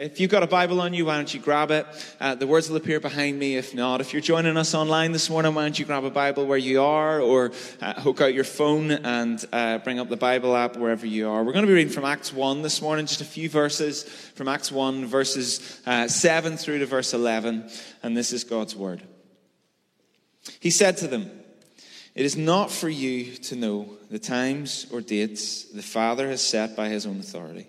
If you've got a Bible on you, why don't you grab it? Uh, the words will appear behind me. If not, if you're joining us online this morning, why don't you grab a Bible where you are or uh, hook out your phone and uh, bring up the Bible app wherever you are. We're going to be reading from Acts 1 this morning, just a few verses from Acts 1, verses uh, 7 through to verse 11. And this is God's Word. He said to them, It is not for you to know the times or dates the Father has set by his own authority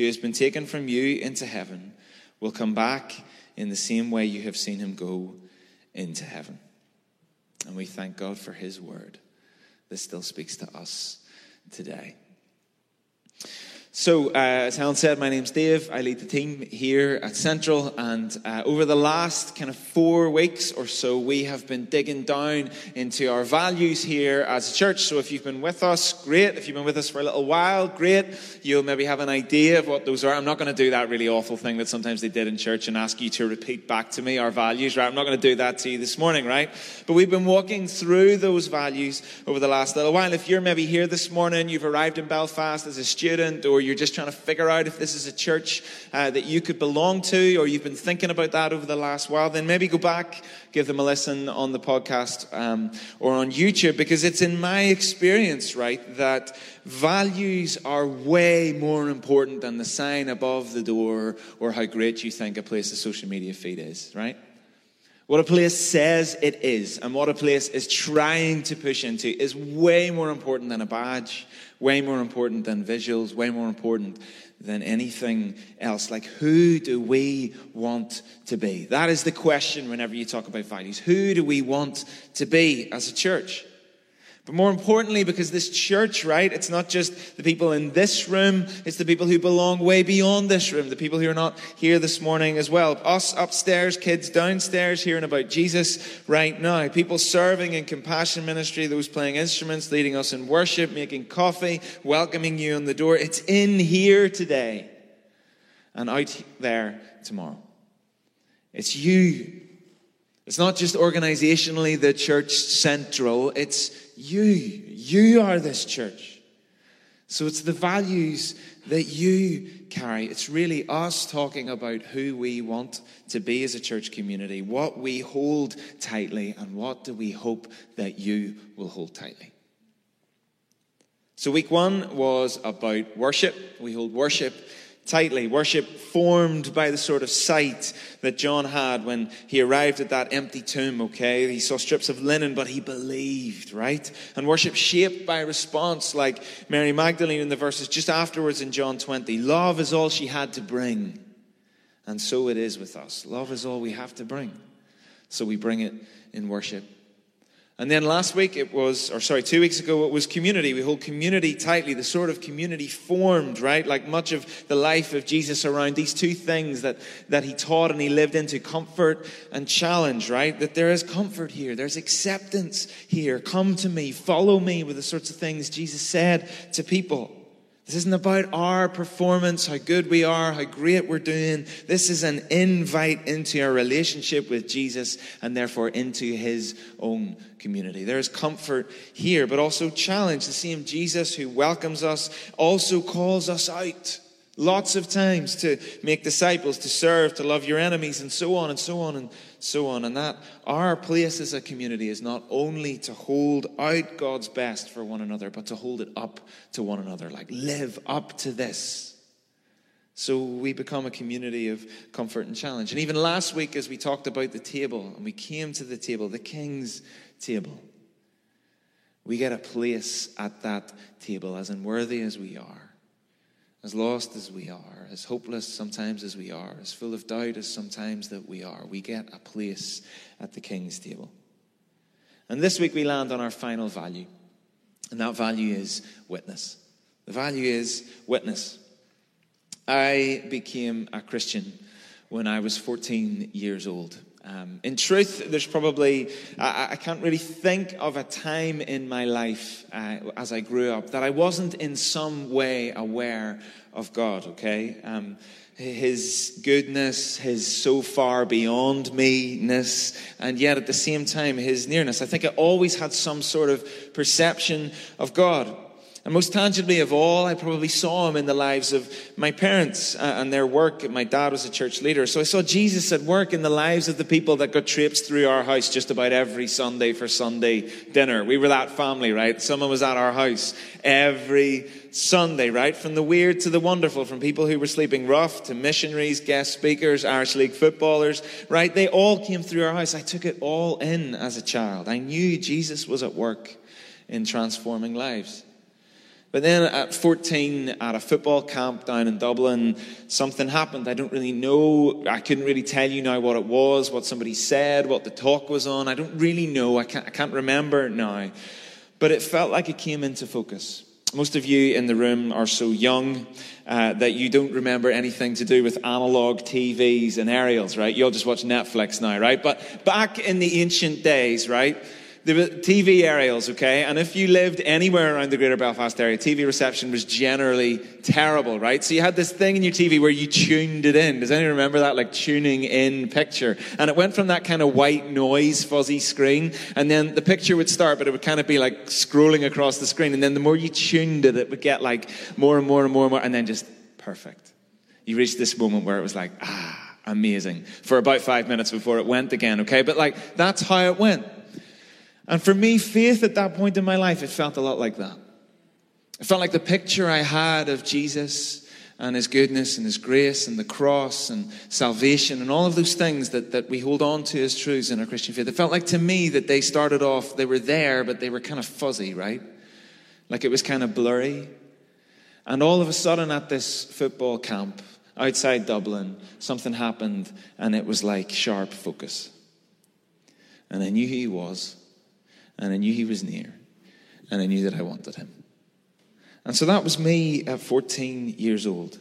who has been taken from you into heaven will come back in the same way you have seen him go into heaven. And we thank God for his word that still speaks to us today. So, uh, as Helen said, my name's Dave. I lead the team here at Central, and uh, over the last kind of four weeks or so, we have been digging down into our values here as a church. So, if you've been with us, great. If you've been with us for a little while, great. You'll maybe have an idea of what those are. I'm not going to do that really awful thing that sometimes they did in church and ask you to repeat back to me our values, right? I'm not going to do that to you this morning, right? But we've been walking through those values over the last little while. If you're maybe here this morning, you've arrived in Belfast as a student, or you're just trying to figure out if this is a church uh, that you could belong to, or you've been thinking about that over the last while, then maybe go back, give them a listen on the podcast um, or on YouTube, because it's in my experience, right, that values are way more important than the sign above the door or how great you think a place's social media feed is, right? What a place says it is and what a place is trying to push into is way more important than a badge, way more important than visuals, way more important than anything else. Like, who do we want to be? That is the question whenever you talk about values. Who do we want to be as a church? But more importantly, because this church, right, it's not just the people in this room, it's the people who belong way beyond this room, the people who are not here this morning as well. Us upstairs, kids downstairs hearing about Jesus right now. People serving in compassion ministry, those playing instruments, leading us in worship, making coffee, welcoming you on the door. It's in here today and out there tomorrow. It's you. It's not just organizationally the church central, it's you. You are this church. So it's the values that you carry. It's really us talking about who we want to be as a church community, what we hold tightly, and what do we hope that you will hold tightly. So, week one was about worship. We hold worship tightly. Worship formed by the sort of sight that John had when he arrived at that empty tomb, okay? He saw strips of linen, but he believed, right? And worship shaped by response, like Mary Magdalene in the verses just afterwards in John 20. Love is all she had to bring. And so it is with us. Love is all we have to bring. So we bring it in worship. And then last week it was, or sorry, two weeks ago it was community. We hold community tightly, the sort of community formed, right? Like much of the life of Jesus around these two things that, that he taught and he lived into comfort and challenge, right? That there is comfort here, there's acceptance here. Come to me, follow me, with the sorts of things Jesus said to people. This isn't about our performance, how good we are, how great we're doing. This is an invite into our relationship with Jesus and therefore into his own community. There is comfort here, but also challenge. The same Jesus who welcomes us also calls us out lots of times to make disciples, to serve, to love your enemies, and so on and so on and so on. And that our place as a community is not only to hold out God's best for one another, but to hold it up to one another. Like, live up to this. So we become a community of comfort and challenge. And even last week, as we talked about the table, and we came to the table, the king's table, we get a place at that table, as unworthy as we are as lost as we are, as hopeless sometimes as we are, as full of doubt as sometimes that we are, we get a place at the King's table. And this week we land on our final value, and that value is witness. The value is witness. I became a Christian when I was 14 years old. Um, in truth, there's probably, I, I, can't really think of a time in my life uh, as I grew up that I wasn't in some way aware of God, okay? Um, his goodness, his so far beyond me ness, and yet at the same time, his nearness. I think I always had some sort of perception of God. And most tangibly of all, I probably saw him in the lives of my parents uh, and their work. My dad was a church leader. So I saw Jesus at work in the lives of the people that got traipsed through our house just about every Sunday for Sunday dinner. We were that family, right? Someone was at our house every Sunday, right? From the weird to the wonderful, from people who were sleeping rough to missionaries, guest speakers, Irish League footballers, right? They all came through our house. I took it all in as a child. I knew Jesus was at work in transforming lives. But then at 14, at a football camp down in Dublin, something happened. I don't really know. I couldn't really tell you now what it was, what somebody said, what the talk was on. I don't really know. I can't, I can't remember now. But it felt like it came into focus. Most of you in the room are so young uh, that you don't remember anything to do with analog TVs and aerials, right? You'll just watch Netflix now, right? But back in the ancient days, right? The TV aerials, okay? And if you lived anywhere around the greater Belfast area, TV reception was generally terrible, right? So you had this thing in your TV where you tuned it in. Does anyone remember that? Like tuning in picture. And it went from that kind of white noise, fuzzy screen, and then the picture would start, but it would kind of be like scrolling across the screen. And then the more you tuned it, it would get like more and more and more and more, and then just perfect. You reached this moment where it was like, ah, amazing. For about five minutes before it went again, okay? But like, that's how it went. And for me, faith at that point in my life, it felt a lot like that. It felt like the picture I had of Jesus and his goodness and his grace and the cross and salvation and all of those things that, that we hold on to as truths in our Christian faith. It felt like to me that they started off, they were there, but they were kind of fuzzy, right? Like it was kind of blurry. And all of a sudden at this football camp outside Dublin, something happened and it was like sharp focus. And I knew who he was and I knew he was near, and I knew that I wanted him. And so that was me at 14 years old.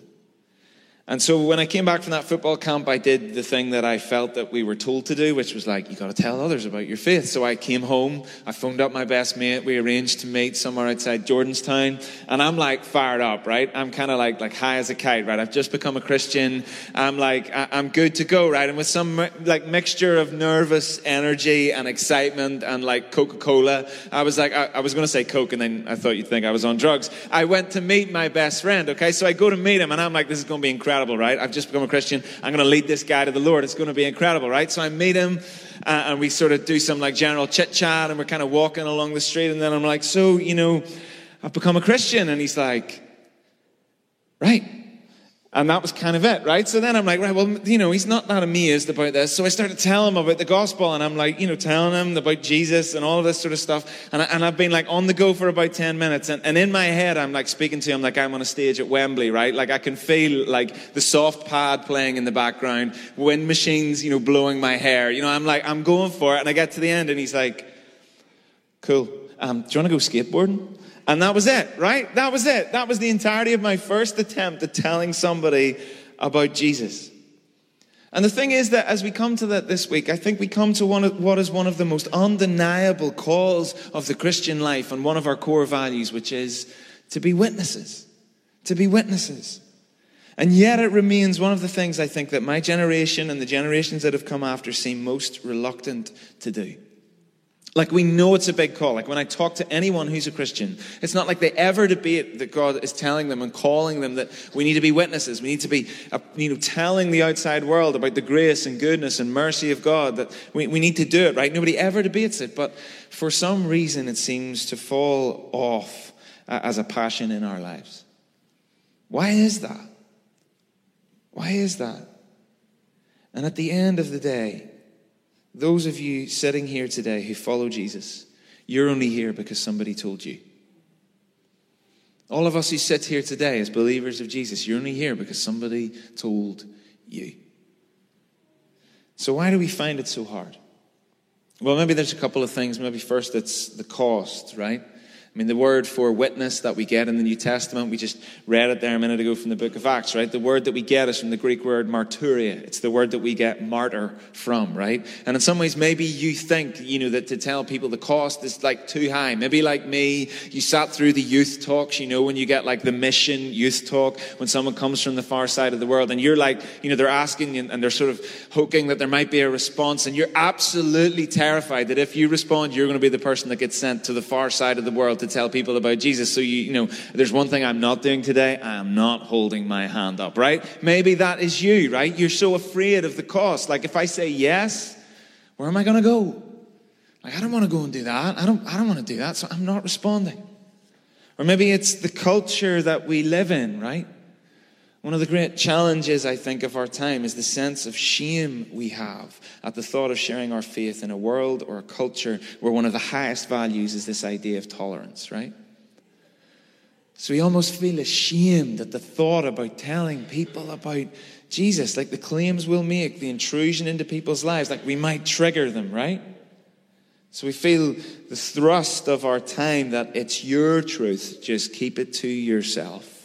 And so when I came back from that football camp, I did the thing that I felt that we were told to do, which was like, you got to tell others about your faith. So I came home, I phoned up my best mate, we arranged to meet somewhere outside Jordanstown, and I'm like fired up, right? I'm kind of like, like high as a kite, right? I've just become a Christian. I'm like, I'm good to go, right? And with some like mixture of nervous energy and excitement and like Coca-Cola, I was like, I, I was going to say Coke and then I thought you'd think I was on drugs. I went to meet my best friend, okay? So I go to meet him and I'm like, this is going to be incredible incredible, right? I've just become a Christian. I'm going to lead this guy to the Lord. It's going to be incredible, right? So I meet him uh, and we sort of do some like general chit chat and we're kind of walking along the street. And then I'm like, so, you know, I've become a Christian. And he's like, right. And that was kind of it, right? So then I'm like, right, well, you know, he's not that amazed about this. So I started telling him about the gospel and I'm like, you know, telling him about Jesus and all of this sort of stuff. And, I, and I've been like on the go for about 10 minutes. And, and in my head, I'm like speaking to him like I'm on a stage at Wembley, right? Like I can feel like the soft pad playing in the background, wind machines, you know, blowing my hair. You know, I'm like, I'm going for it. And I get to the end and he's like, cool. Um, do you want to go skateboarding? And that was it, right? That was it. That was the entirety of my first attempt at telling somebody about Jesus. And the thing is that as we come to that this week, I think we come to one of, what is one of the most undeniable calls of the Christian life and one of our core values, which is to be witnesses. To be witnesses. And yet it remains one of the things I think that my generation and the generations that have come after seem most reluctant to do. Like we know it's a big call. Like when I talk to anyone who's a Christian, it's not like they ever debate that God is telling them and calling them that we need to be witnesses. We need to be, uh, you know, telling the outside world about the grace and goodness and mercy of God. That we, we need to do it, right? Nobody ever debates it, but for some reason it seems to fall off uh, as a passion in our lives. Why is that? Why is that? And at the end of the day, those of you sitting here today who follow Jesus, you're only here because somebody told you. All of us who sit here today as believers of Jesus, you're only here because somebody told you. So, why do we find it so hard? Well, maybe there's a couple of things. Maybe first it's the cost, right? Mean, the word for witness that we get in the New Testament, we just read it there a minute ago from the book of Acts, right? The word that we get is from the Greek word marturia. It's the word that we get martyr from, right? And in some ways, maybe you think, you know, that to tell people the cost is like too high. Maybe like me, you sat through the youth talks, you know, when you get like the mission youth talk, when someone comes from the far side of the world and you're like, you know, they're asking and they're sort of hoping that there might be a response and you're absolutely terrified that if you respond, you're going to be the person that gets sent to the far side of the world to tell people about Jesus. So, you, you know, there's one thing I'm not doing today. I am not holding my hand up, right? Maybe that is you, right? You're so afraid of the cost. Like if I say yes, where am I going to go? Like, I don't want to go and do that. I don't, I don't want to do that. So I'm not responding. Or maybe it's the culture that we live in, right? One of the great challenges, I think, of our time is the sense of shame we have at the thought of sharing our faith in a world or a culture where one of the highest values is this idea of tolerance, right? So we almost feel ashamed at the thought about telling people about Jesus, like the claims we'll make, the intrusion into people's lives, like we might trigger them, right? So we feel the thrust of our time that it's your truth, just keep it to yourself.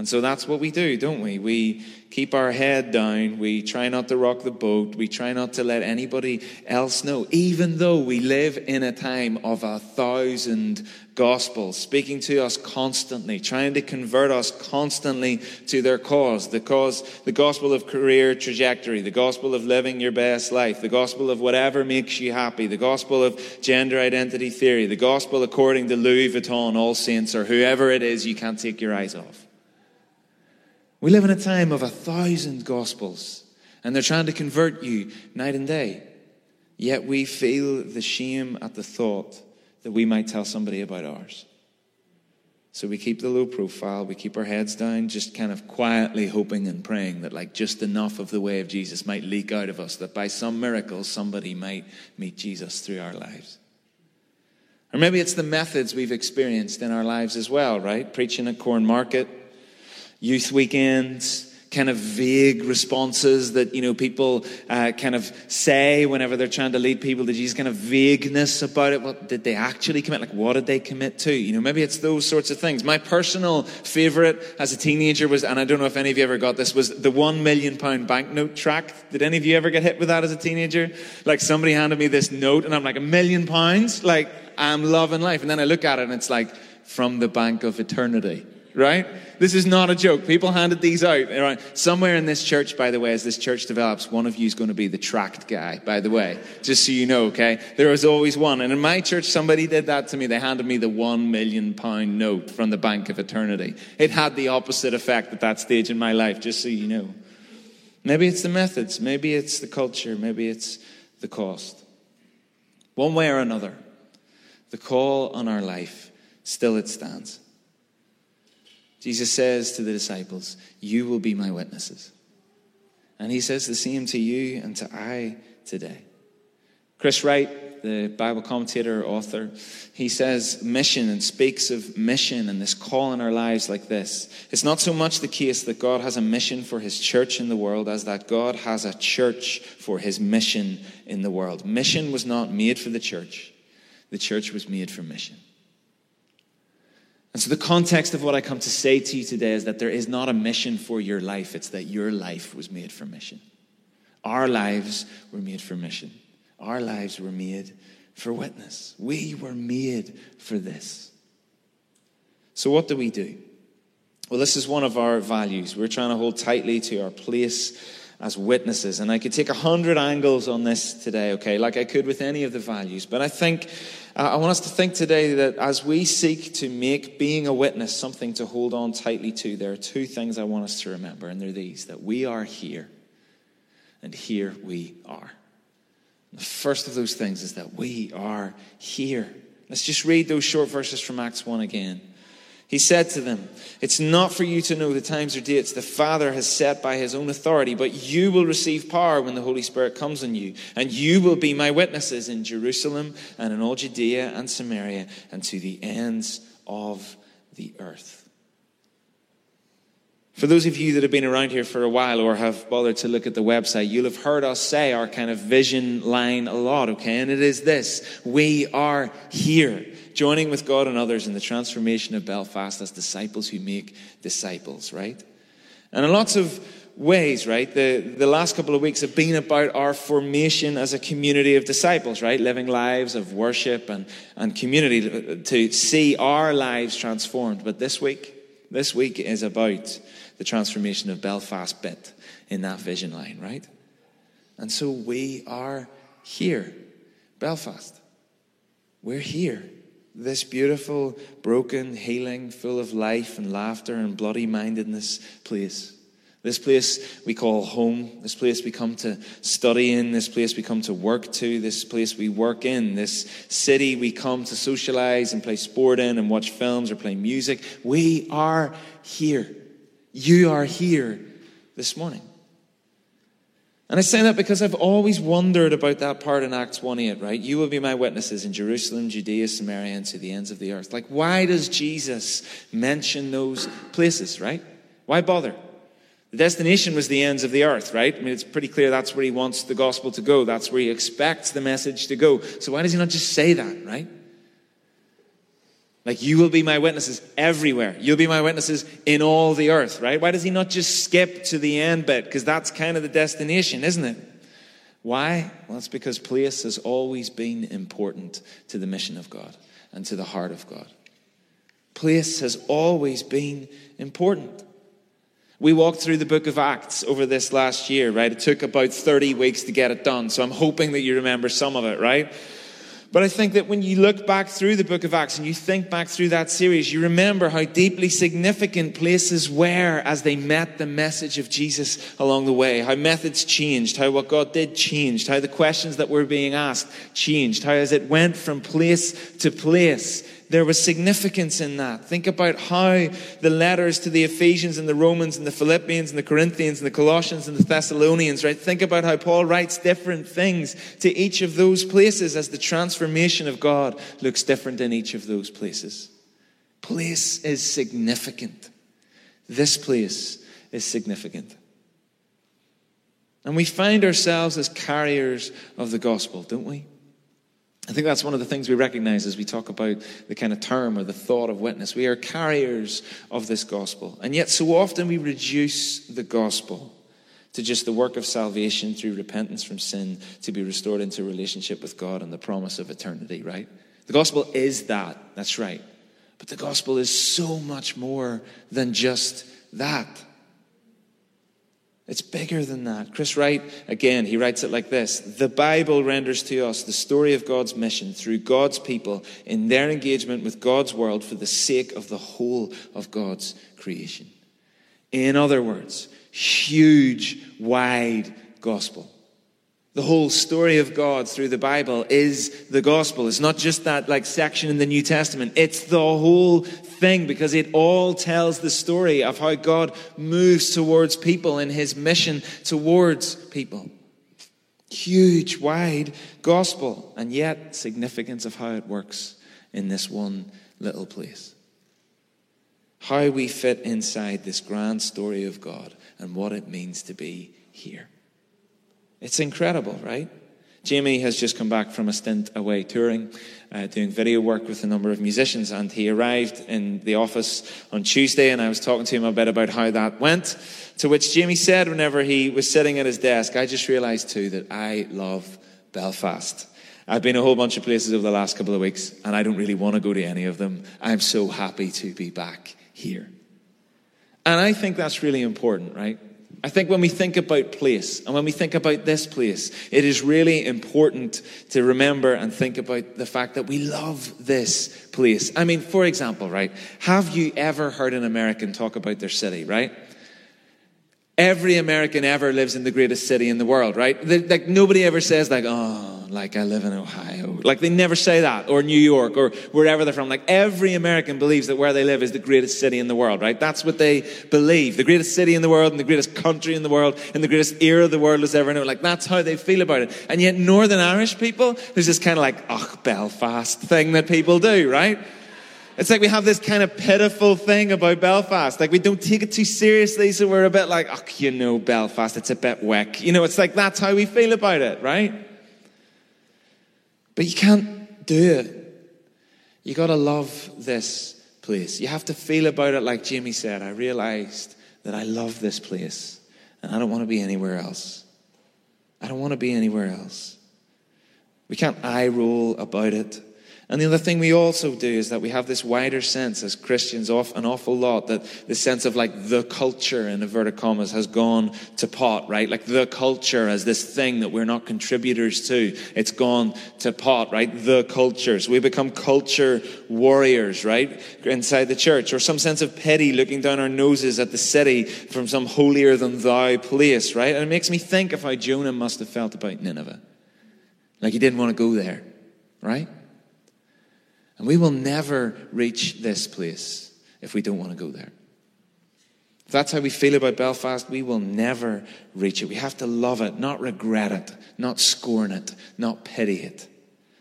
And so that's what we do, don't we? We keep our head down. We try not to rock the boat. We try not to let anybody else know, even though we live in a time of a thousand gospels speaking to us constantly, trying to convert us constantly to their cause. The cause, the gospel of career trajectory, the gospel of living your best life, the gospel of whatever makes you happy, the gospel of gender identity theory, the gospel according to Louis Vuitton, All Saints, or whoever it is you can't take your eyes off. We live in a time of a thousand gospels, and they're trying to convert you night and day. Yet we feel the shame at the thought that we might tell somebody about ours. So we keep the low profile, we keep our heads down, just kind of quietly hoping and praying that, like, just enough of the way of Jesus might leak out of us, that by some miracle somebody might meet Jesus through our lives. Or maybe it's the methods we've experienced in our lives as well, right? Preaching at Cornmarket youth weekends, kind of vague responses that you know people uh, kind of say whenever they're trying to lead people to Jesus, kind of vagueness about it. What did they actually commit? Like what did they commit to? You know, maybe it's those sorts of things. My personal favorite as a teenager was, and I don't know if any of you ever got this, was the one million pound banknote tract. Did any of you ever get hit with that as a teenager? Like somebody handed me this note, and I'm like a million pounds. Like I'm loving life, and then I look at it, and it's like from the bank of eternity right? This is not a joke. People handed these out. Right? Somewhere in this church, by the way, as this church develops, one of you is going to be the tract guy, by the way, just so you know, okay? There is always one. And in my church, somebody did that to me. They handed me the one million pound note from the Bank of Eternity. It had the opposite effect at that stage in my life, just so you know. Maybe it's the methods, maybe it's the culture, maybe it's the cost. One way or another, the call on our life still it stands. Jesus says to the disciples, You will be my witnesses. And he says the same to you and to I today. Chris Wright, the Bible commentator, author, he says mission and speaks of mission and this call in our lives like this. It's not so much the case that God has a mission for his church in the world as that God has a church for his mission in the world. Mission was not made for the church, the church was made for mission. And so, the context of what I come to say to you today is that there is not a mission for your life, it's that your life was made for mission. Our lives were made for mission. Our lives were made for witness. We were made for this. So, what do we do? Well, this is one of our values. We're trying to hold tightly to our place as witnesses. And I could take a hundred angles on this today, okay, like I could with any of the values. But I think Uh, I want us to think today that as we seek to make being a witness something to hold on tightly to, there are two things I want us to remember, and they're these that we are here, and here we are. The first of those things is that we are here. Let's just read those short verses from Acts 1 again. He said to them, It's not for you to know the times or dates the Father has set by his own authority, but you will receive power when the Holy Spirit comes on you, and you will be my witnesses in Jerusalem and in all Judea and Samaria and to the ends of the earth. For those of you that have been around here for a while or have bothered to look at the website, you'll have heard us say our kind of vision line a lot, okay? And it is this We are here, joining with God and others in the transformation of Belfast as disciples who make disciples, right? And in lots of ways, right? The, the last couple of weeks have been about our formation as a community of disciples, right? Living lives of worship and, and community to, to see our lives transformed. But this week, this week is about the transformation of Belfast bit in that vision line, right? And so we are here, Belfast. We're here. This beautiful, broken, healing, full of life and laughter and bloody mindedness place. This place we call home. This place we come to study in. This place we come to work to. This place we work in. This city we come to socialize and play sport in and watch films or play music. We are here. You are here this morning. And I say that because I've always wondered about that part in Acts 1 8, right? You will be my witnesses in Jerusalem, Judea, Samaria, and to the ends of the earth. Like, why does Jesus mention those places, right? Why bother? The destination was the ends of the earth, right? I mean, it's pretty clear that's where he wants the gospel to go. That's where he expects the message to go. So why does he not just say that, right? Like, you will be my witnesses everywhere. You'll be my witnesses in all the earth, right? Why does he not just skip to the end bit? Because that's kind of the destination, isn't it? Why? Well, it's because place has always been important to the mission of God and to the heart of God. Place has always been important. We walked through the book of Acts over this last year, right? It took about 30 weeks to get it done, so I'm hoping that you remember some of it, right? But I think that when you look back through the book of Acts and you think back through that series, you remember how deeply significant places were as they met the message of Jesus along the way. How methods changed, how what God did changed, how the questions that were being asked changed, how as it went from place to place, there was significance in that. Think about how the letters to the Ephesians and the Romans and the Philippians and the Corinthians and the Colossians and the Thessalonians, right? Think about how Paul writes different things to each of those places as the transformation of God looks different in each of those places. Place is significant. This place is significant. And we find ourselves as carriers of the gospel, don't we? I think that's one of the things we recognize as we talk about the kind of term or the thought of witness. We are carriers of this gospel. And yet, so often we reduce the gospel to just the work of salvation through repentance from sin to be restored into relationship with God and the promise of eternity, right? The gospel is that. That's right. But the gospel is so much more than just that. It's bigger than that. Chris Wright, again, he writes it like this The Bible renders to us the story of God's mission through God's people in their engagement with God's world for the sake of the whole of God's creation. In other words, huge, wide gospel. The whole story of God through the Bible is the gospel. It's not just that like section in the New Testament. It's the whole thing because it all tells the story of how God moves towards people in his mission towards people. Huge, wide gospel, and yet significance of how it works in this one little place. How we fit inside this grand story of God and what it means to be here. It's incredible, right? Jamie has just come back from a stint away touring, uh, doing video work with a number of musicians, and he arrived in the office on Tuesday, and I was talking to him a bit about how that went. To which Jamie said, whenever he was sitting at his desk, I just realized too that I love Belfast. I've been a whole bunch of places over the last couple of weeks, and I don't really want to go to any of them. I'm so happy to be back here. And I think that's really important, right? I think when we think about place and when we think about this place, it is really important to remember and think about the fact that we love this place. I mean, for example, right? Have you ever heard an American talk about their city, right? Every American ever lives in the greatest city in the world, right? Like nobody ever says like, oh, like I live in Ohio. Like they never say that, or New York, or wherever they're from. Like every American believes that where they live is the greatest city in the world, right? That's what they believe. The greatest city in the world, and the greatest country in the world, and the greatest era the world has ever known. Like that's how they feel about it. And yet, Northern Irish people, there's this kind of like, ugh, Belfast thing that people do, right? It's like we have this kind of pitiful thing about Belfast. Like we don't take it too seriously, so we're a bit like, oh, you know, Belfast, it's a bit weak. You know, it's like that's how we feel about it, right? But you can't do it. You gotta love this place. You have to feel about it like Jamie said. I realized that I love this place and I don't want to be anywhere else. I don't want to be anywhere else. We can't eye roll about it. And the other thing we also do is that we have this wider sense as Christians, off an awful lot, that the sense of like the culture in inverted commas has gone to pot, right? Like the culture as this thing that we're not contributors to. It's gone to pot, right? The cultures. We become culture warriors, right? Inside the church, or some sense of pity looking down our noses at the city from some holier than thou place, right? And it makes me think of how Jonah must have felt about Nineveh. Like he didn't want to go there, right? And we will never reach this place if we don't want to go there. If that's how we feel about Belfast, we will never reach it. We have to love it, not regret it, not scorn it, not pity it.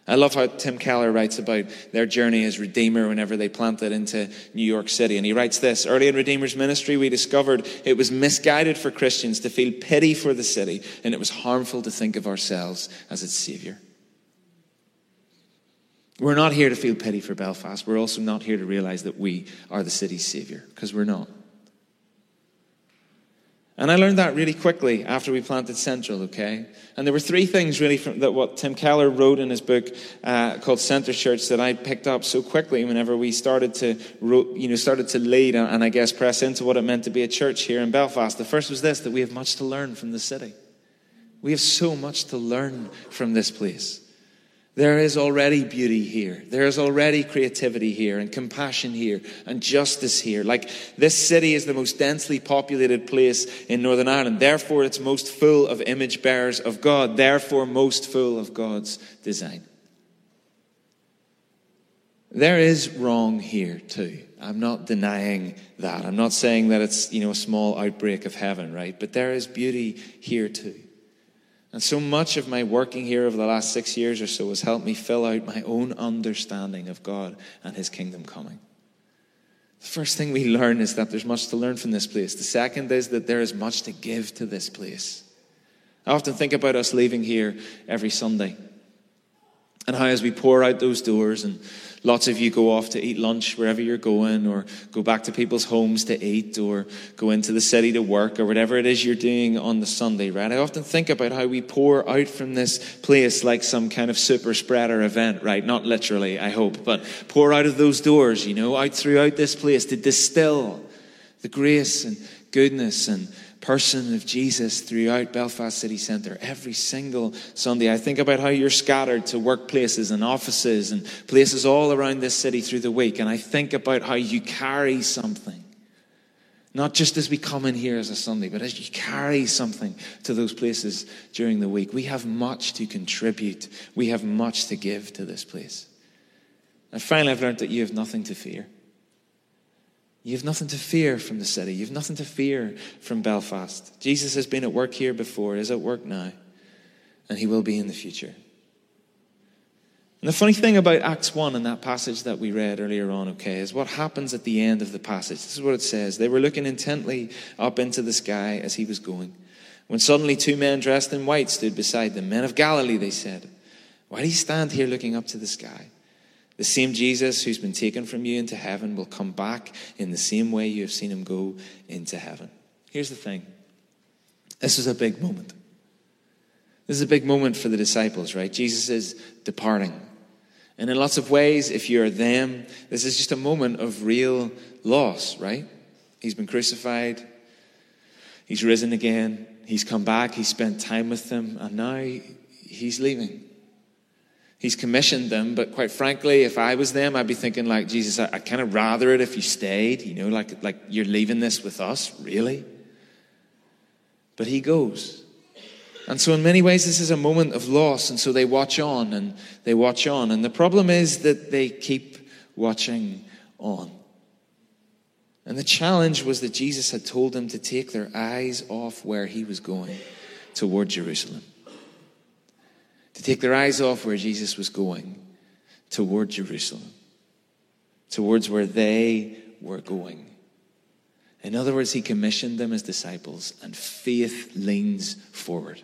I love how Tim Keller writes about their journey as Redeemer whenever they planted into New York City. And he writes this Early in Redeemer's ministry, we discovered it was misguided for Christians to feel pity for the city, and it was harmful to think of ourselves as its Savior. We're not here to feel pity for Belfast. We're also not here to realize that we are the city's savior, because we're not. And I learned that really quickly after we planted Central, okay? And there were three things really from that what Tim Keller wrote in his book uh, called Center Church that I picked up so quickly whenever we started to, you know, started to lead and, and I guess press into what it meant to be a church here in Belfast. The first was this, that we have much to learn from the city. We have so much to learn from this place. There is already beauty here. There is already creativity here and compassion here and justice here. Like this city is the most densely populated place in Northern Ireland. Therefore, it's most full of image bearers of God. Therefore, most full of God's design. There is wrong here too. I'm not denying that. I'm not saying that it's, you know, a small outbreak of heaven, right? But there is beauty here too. And so much of my working here over the last six years or so has helped me fill out my own understanding of God and His kingdom coming. The first thing we learn is that there's much to learn from this place. The second is that there is much to give to this place. I often think about us leaving here every Sunday and how, as we pour out those doors and Lots of you go off to eat lunch wherever you're going, or go back to people's homes to eat, or go into the city to work, or whatever it is you're doing on the Sunday, right? I often think about how we pour out from this place like some kind of super spreader event, right? Not literally, I hope, but pour out of those doors, you know, out throughout this place to distill the grace and goodness and person of Jesus throughout Belfast City Centre every single Sunday. I think about how you're scattered to workplaces and offices and places all around this city through the week, and I think about how you carry something. Not just as we come in here as a Sunday, but as you carry something to those places during the week. We have much to contribute. We have much to give to this place. And finally, I've learned that you have nothing to fear. You have nothing to fear from the city. You have nothing to fear from Belfast. Jesus has been at work here before, is at work now, and he will be in the future. And the funny thing about Acts 1 and that passage that we read earlier on, okay, is what happens at the end of the passage. This is what it says. They were looking intently up into the sky as he was going. When suddenly two men dressed in white stood beside them. Men of Galilee, they said, Why do you stand here looking up to the sky? The same Jesus who's been taken from you into heaven will come back in the same way you have seen him go into heaven. Here's the thing this is a big moment. This is a big moment for the disciples, right? Jesus is departing. And in lots of ways, if you're them, this is just a moment of real loss, right? He's been crucified, he's risen again, he's come back, he's spent time with them, and now he's leaving. He's commissioned them, but quite frankly, if I was them, I'd be thinking like, Jesus, I, I kind of rather it if you stayed, you know, like, like you're leaving this with us, really? But he goes. And so, in many ways, this is a moment of loss. And so they watch on and they watch on. And the problem is that they keep watching on. And the challenge was that Jesus had told them to take their eyes off where he was going toward Jerusalem to take their eyes off where Jesus was going toward Jerusalem. towards where they were going. In other words, he commissioned them as disciples, and faith leans forward.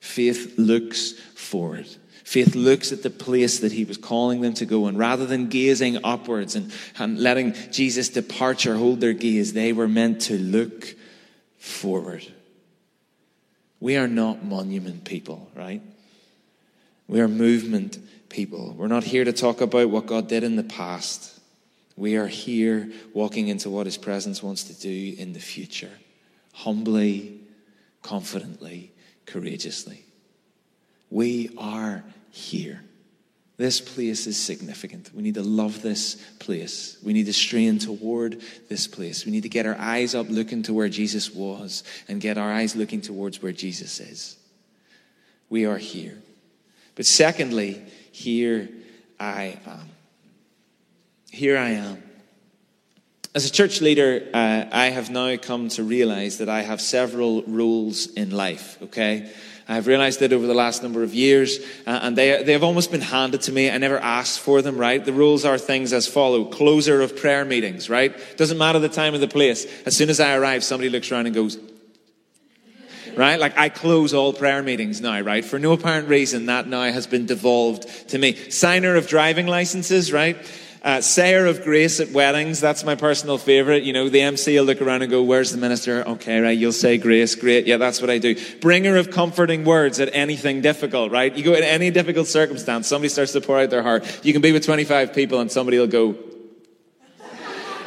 Faith looks forward. Faith looks at the place that he was calling them to go, and rather than gazing upwards and, and letting Jesus' departure hold their gaze, they were meant to look forward. We are not monument people, right? We are movement people. We're not here to talk about what God did in the past. We are here walking into what His presence wants to do in the future, humbly, confidently, courageously. We are here. This place is significant. We need to love this place. We need to strain toward this place. We need to get our eyes up looking to where Jesus was and get our eyes looking towards where Jesus is. We are here. But secondly, here I am. Here I am. As a church leader, uh, I have now come to realize that I have several roles in life, okay? I've realized that over the last number of years, uh, and they, they have almost been handed to me. I never asked for them, right? The rules are things as follow closer of prayer meetings, right? Doesn't matter the time or the place. As soon as I arrive, somebody looks around and goes, right? Like I close all prayer meetings now, right? For no apparent reason, that now has been devolved to me. Signer of driving licenses, right? Uh, sayer of grace at weddings, that's my personal favorite. You know, the MC will look around and go, Where's the minister? Okay, right, you'll say grace, great. Yeah, that's what I do. Bringer of comforting words at anything difficult, right? You go in any difficult circumstance, somebody starts to pour out their heart. You can be with 25 people and somebody will go,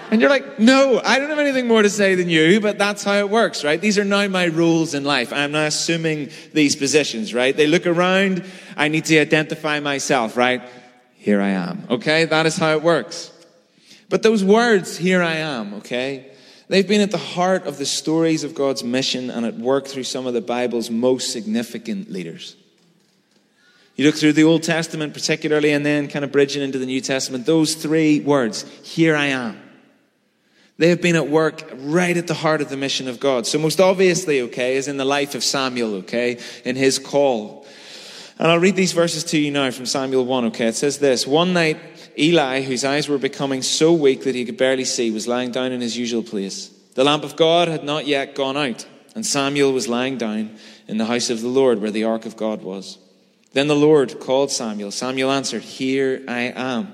and you're like, no, I don't have anything more to say than you, but that's how it works, right? These are now my rules in life. I'm now assuming these positions, right? They look around. I need to identify myself, right? here I am. Okay? That is how it works. But those words, here I am, okay? They've been at the heart of the stories of God's mission and at work through some of the Bible's most significant leaders. You look through the Old Testament, particularly, and then kind of bridging into the New Testament, those three words, here I am. They have been at work right at the heart of the mission of God. So, most obviously, okay, is in the life of Samuel, okay, in his call and I'll read these verses to you now from Samuel 1, okay? It says this One night, Eli, whose eyes were becoming so weak that he could barely see, was lying down in his usual place. The lamp of God had not yet gone out, and Samuel was lying down in the house of the Lord where the ark of God was. Then the Lord called Samuel. Samuel answered, Here I am.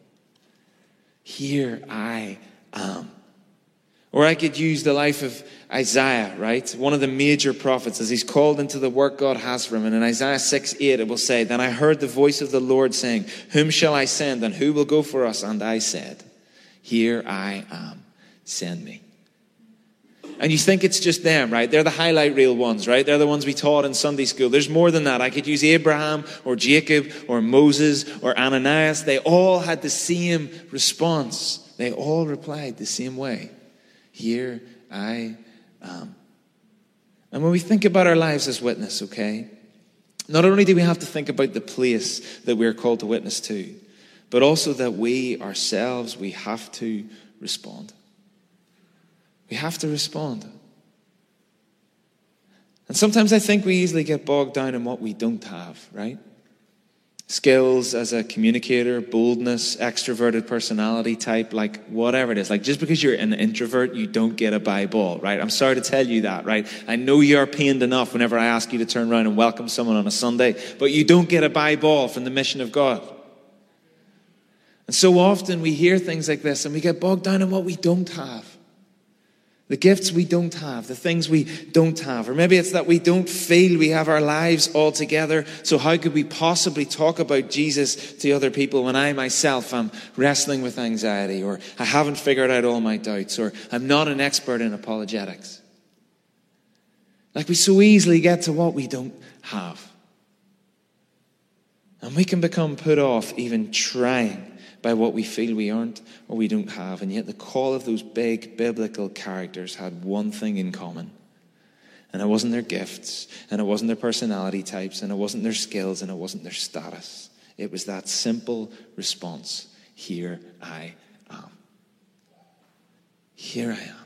Here I am. Or I could use the life of Isaiah, right? One of the major prophets as he's called into the work God has for him. And in Isaiah 6 8, it will say, Then I heard the voice of the Lord saying, Whom shall I send and who will go for us? And I said, Here I am, send me. And you think it's just them, right? They're the highlight reel ones, right? They're the ones we taught in Sunday school. There's more than that. I could use Abraham or Jacob or Moses or Ananias. They all had the same response. They all replied the same way. Here I am. And when we think about our lives as witness, okay, not only do we have to think about the place that we're called to witness to, but also that we ourselves, we have to respond. We have to respond. And sometimes I think we easily get bogged down in what we don't have, right? skills as a communicator, boldness, extroverted personality type, like whatever it is. Like just because you're an introvert, you don't get a by ball, right? I'm sorry to tell you that, right? I know you're pained enough whenever I ask you to turn around and welcome someone on a Sunday, but you don't get a by ball from the mission of God. And so often we hear things like this and we get bogged down in what we don't have the gifts we don't have, the things we don't have. Or maybe it's that we don't feel we have our lives all together. So, how could we possibly talk about Jesus to other people when I myself am wrestling with anxiety, or I haven't figured out all my doubts, or I'm not an expert in apologetics? Like we so easily get to what we don't have. And we can become put off even trying by what we feel we aren't or we don't have. And yet, the call of those big biblical characters had one thing in common. And it wasn't their gifts, and it wasn't their personality types, and it wasn't their skills, and it wasn't their status. It was that simple response Here I am. Here I am.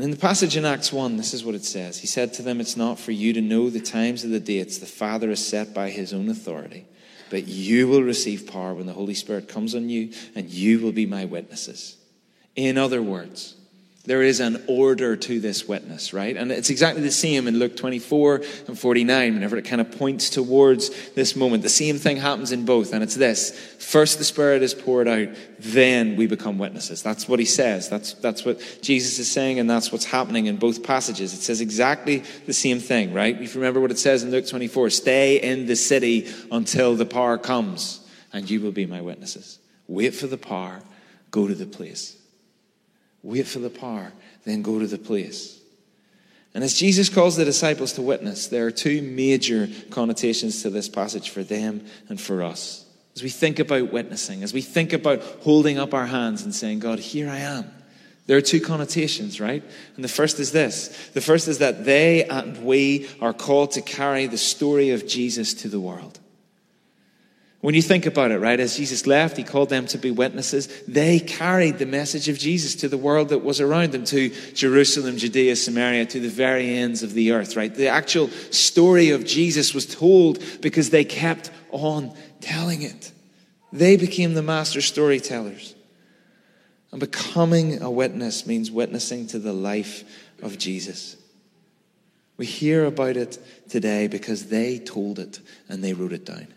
And in the passage in Acts 1, this is what it says He said to them, It's not for you to know the times or the dates the Father has set by his own authority, but you will receive power when the Holy Spirit comes on you, and you will be my witnesses. In other words, there is an order to this witness, right? And it's exactly the same in Luke 24 and 49, whenever it kind of points towards this moment. The same thing happens in both, and it's this. First the Spirit is poured out, then we become witnesses. That's what he says. That's, that's what Jesus is saying, and that's what's happening in both passages. It says exactly the same thing, right? If you remember what it says in Luke 24, stay in the city until the power comes, and you will be my witnesses. Wait for the power, go to the place. Wait for the power, then go to the place. And as Jesus calls the disciples to witness, there are two major connotations to this passage for them and for us. As we think about witnessing, as we think about holding up our hands and saying, God, here I am. There are two connotations, right? And the first is this the first is that they and we are called to carry the story of Jesus to the world. When you think about it, right, as Jesus left, he called them to be witnesses. They carried the message of Jesus to the world that was around them, to Jerusalem, Judea, Samaria, to the very ends of the earth, right? The actual story of Jesus was told because they kept on telling it. They became the master storytellers. And becoming a witness means witnessing to the life of Jesus. We hear about it today because they told it and they wrote it down.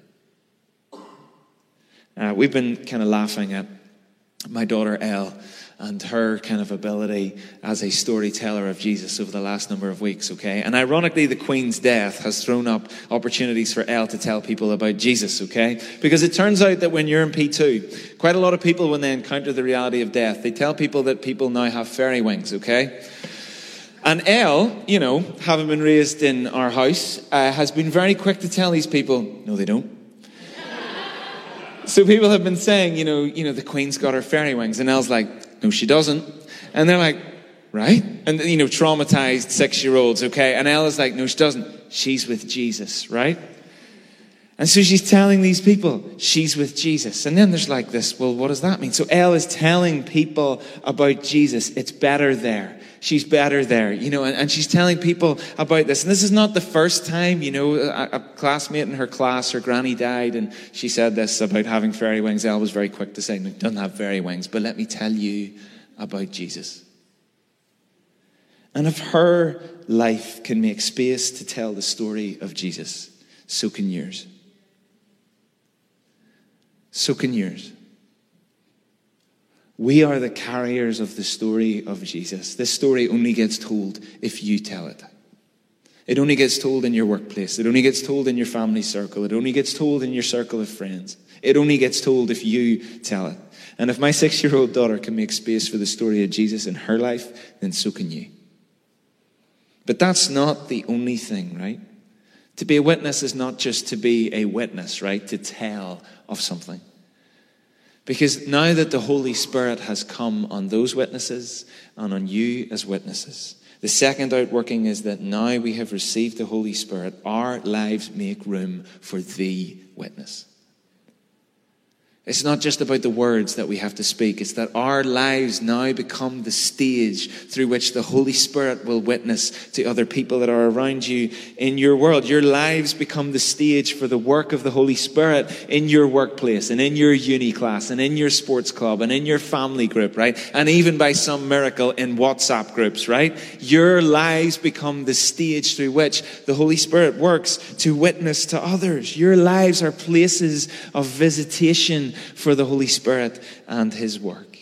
Uh, we've been kind of laughing at my daughter Elle and her kind of ability as a storyteller of Jesus over the last number of weeks, okay? And ironically, the Queen's death has thrown up opportunities for Elle to tell people about Jesus, okay? Because it turns out that when you're in P2, quite a lot of people, when they encounter the reality of death, they tell people that people now have fairy wings, okay? And Elle, you know, having been raised in our house, uh, has been very quick to tell these people, no, they don't. So people have been saying, you know, you know, the Queen's got her fairy wings, and Elle's like, no, she doesn't. And they're like, right? And you know, traumatized six-year-olds, okay? And Elle is like, no, she doesn't. She's with Jesus, right? And so she's telling these people she's with Jesus. And then there's like this, well, what does that mean? So Elle is telling people about Jesus. It's better there she's better there, you know, and, and she's telling people about this. And this is not the first time, you know, a, a, classmate in her class, her granny died, and she said this about having fairy wings. Elle was very quick to say, no, doesn't have fairy wings, but let me tell you about Jesus. And if her life can make space to tell the story of Jesus, so can yours. So can yours. We are the carriers of the story of Jesus. This story only gets told if you tell it. It only gets told in your workplace. It only gets told in your family circle. It only gets told in your circle of friends. It only gets told if you tell it. And if my six year old daughter can make space for the story of Jesus in her life, then so can you. But that's not the only thing, right? To be a witness is not just to be a witness, right? To tell of something. Because now that the Holy Spirit has come on those witnesses and on you as witnesses, the second outworking is that now we have received the Holy Spirit, our lives make room for the witness. It's not just about the words that we have to speak. It's that our lives now become the stage through which the Holy Spirit will witness to other people that are around you in your world. Your lives become the stage for the work of the Holy Spirit in your workplace and in your uni class and in your sports club and in your family group, right? And even by some miracle in WhatsApp groups, right? Your lives become the stage through which the Holy Spirit works to witness to others. Your lives are places of visitation for the Holy Spirit and His work.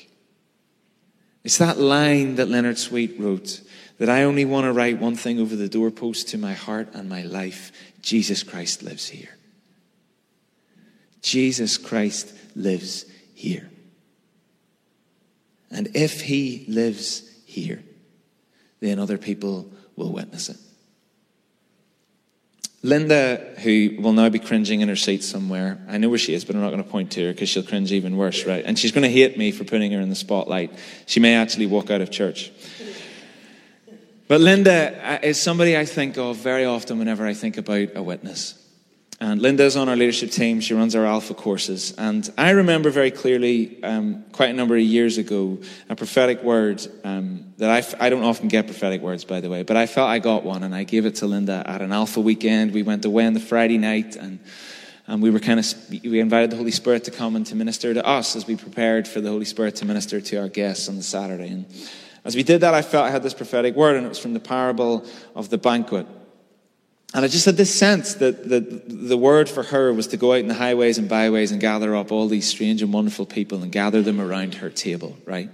It's that line that Leonard Sweet wrote that I only want to write one thing over the doorpost to my heart and my life Jesus Christ lives here. Jesus Christ lives here. And if He lives here, then other people will witness it. Linda, who will now be cringing in her seat somewhere, I know where she is, but I'm not going to point to her because she'll cringe even worse, right? And she's going to hate me for putting her in the spotlight. She may actually walk out of church. But Linda uh, is somebody I think of very often whenever I think about a witness. And Linda's on our leadership team. She runs our Alpha courses. And I remember very clearly, um, quite a number of years ago, a prophetic word um, that I f- I don't often get prophetic words, by the way, but I felt I got one and I gave it to Linda at an Alpha weekend. We went away on the Friday night and, and we were kind of, we invited the Holy Spirit to come and to minister to us as we prepared for the Holy Spirit to minister to our guests on the Saturday. And as we did that, I felt I had this prophetic word and it was from the parable of the banquet. And I just had this sense that the, the word for her was to go out in the highways and byways and gather up all these strange and wonderful people and gather them around her table, right?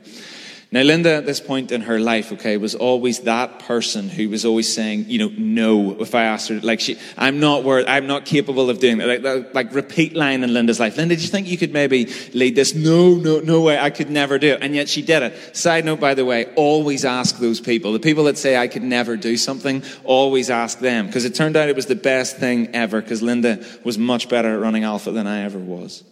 Now, Linda, at this point in her life, okay, was always that person who was always saying, you know, no. If I asked her, like, she, I'm not worth, I'm not capable of doing it. Like, like, repeat line in Linda's life. Linda, do you think you could maybe lead this? No, no, no way. I could never do it. And yet she did it. Side note, by the way, always ask those people. The people that say I could never do something, always ask them. Because it turned out it was the best thing ever. Because Linda was much better at running Alpha than I ever was.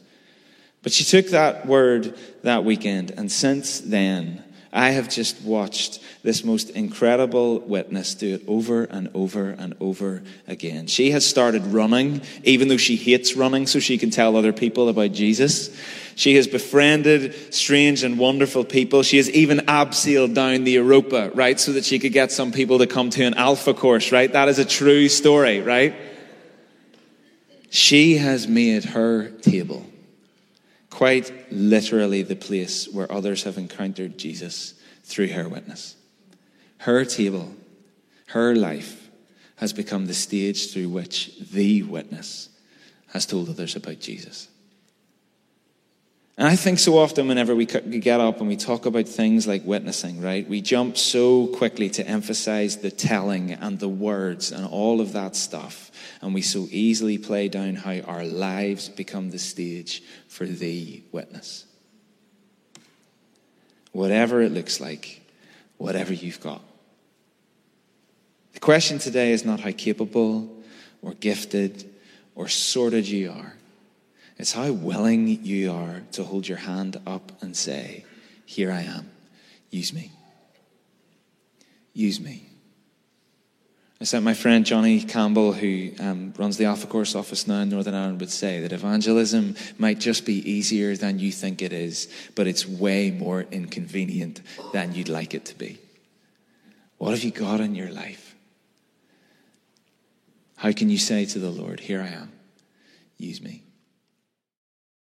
But she took that word that weekend, and since then, I have just watched this most incredible witness do it over and over and over again. She has started running, even though she hates running, so she can tell other people about Jesus. She has befriended strange and wonderful people. She has even abseiled down the Europa, right, so that she could get some people to come to an alpha course, right? That is a true story, right? She has made her table quite literally the place where others have encountered Jesus through her witness. Her table, her life, has become the stage through which the witness has told others about Jesus. And I think so often, whenever we get up and we talk about things like witnessing, right, we jump so quickly to emphasize the telling and the words and all of that stuff. And we so easily play down how our lives become the stage for the witness. Whatever it looks like, whatever you've got. The question today is not how capable or gifted or sorted you are. It's how willing you are to hold your hand up and say, Here I am. Use me. Use me. I sent my friend Johnny Campbell, who um, runs the Alpha Course office now in Northern Ireland, would say that evangelism might just be easier than you think it is, but it's way more inconvenient than you'd like it to be. What have you got in your life? How can you say to the Lord, Here I am, use me?